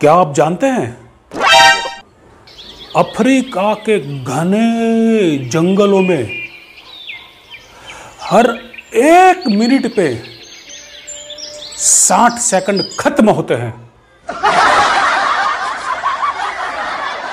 क्या आप जानते हैं? अफ्रीका के घने जंगलों में हर एक मिनट पे साठ सेकंड खत्म होते हैं।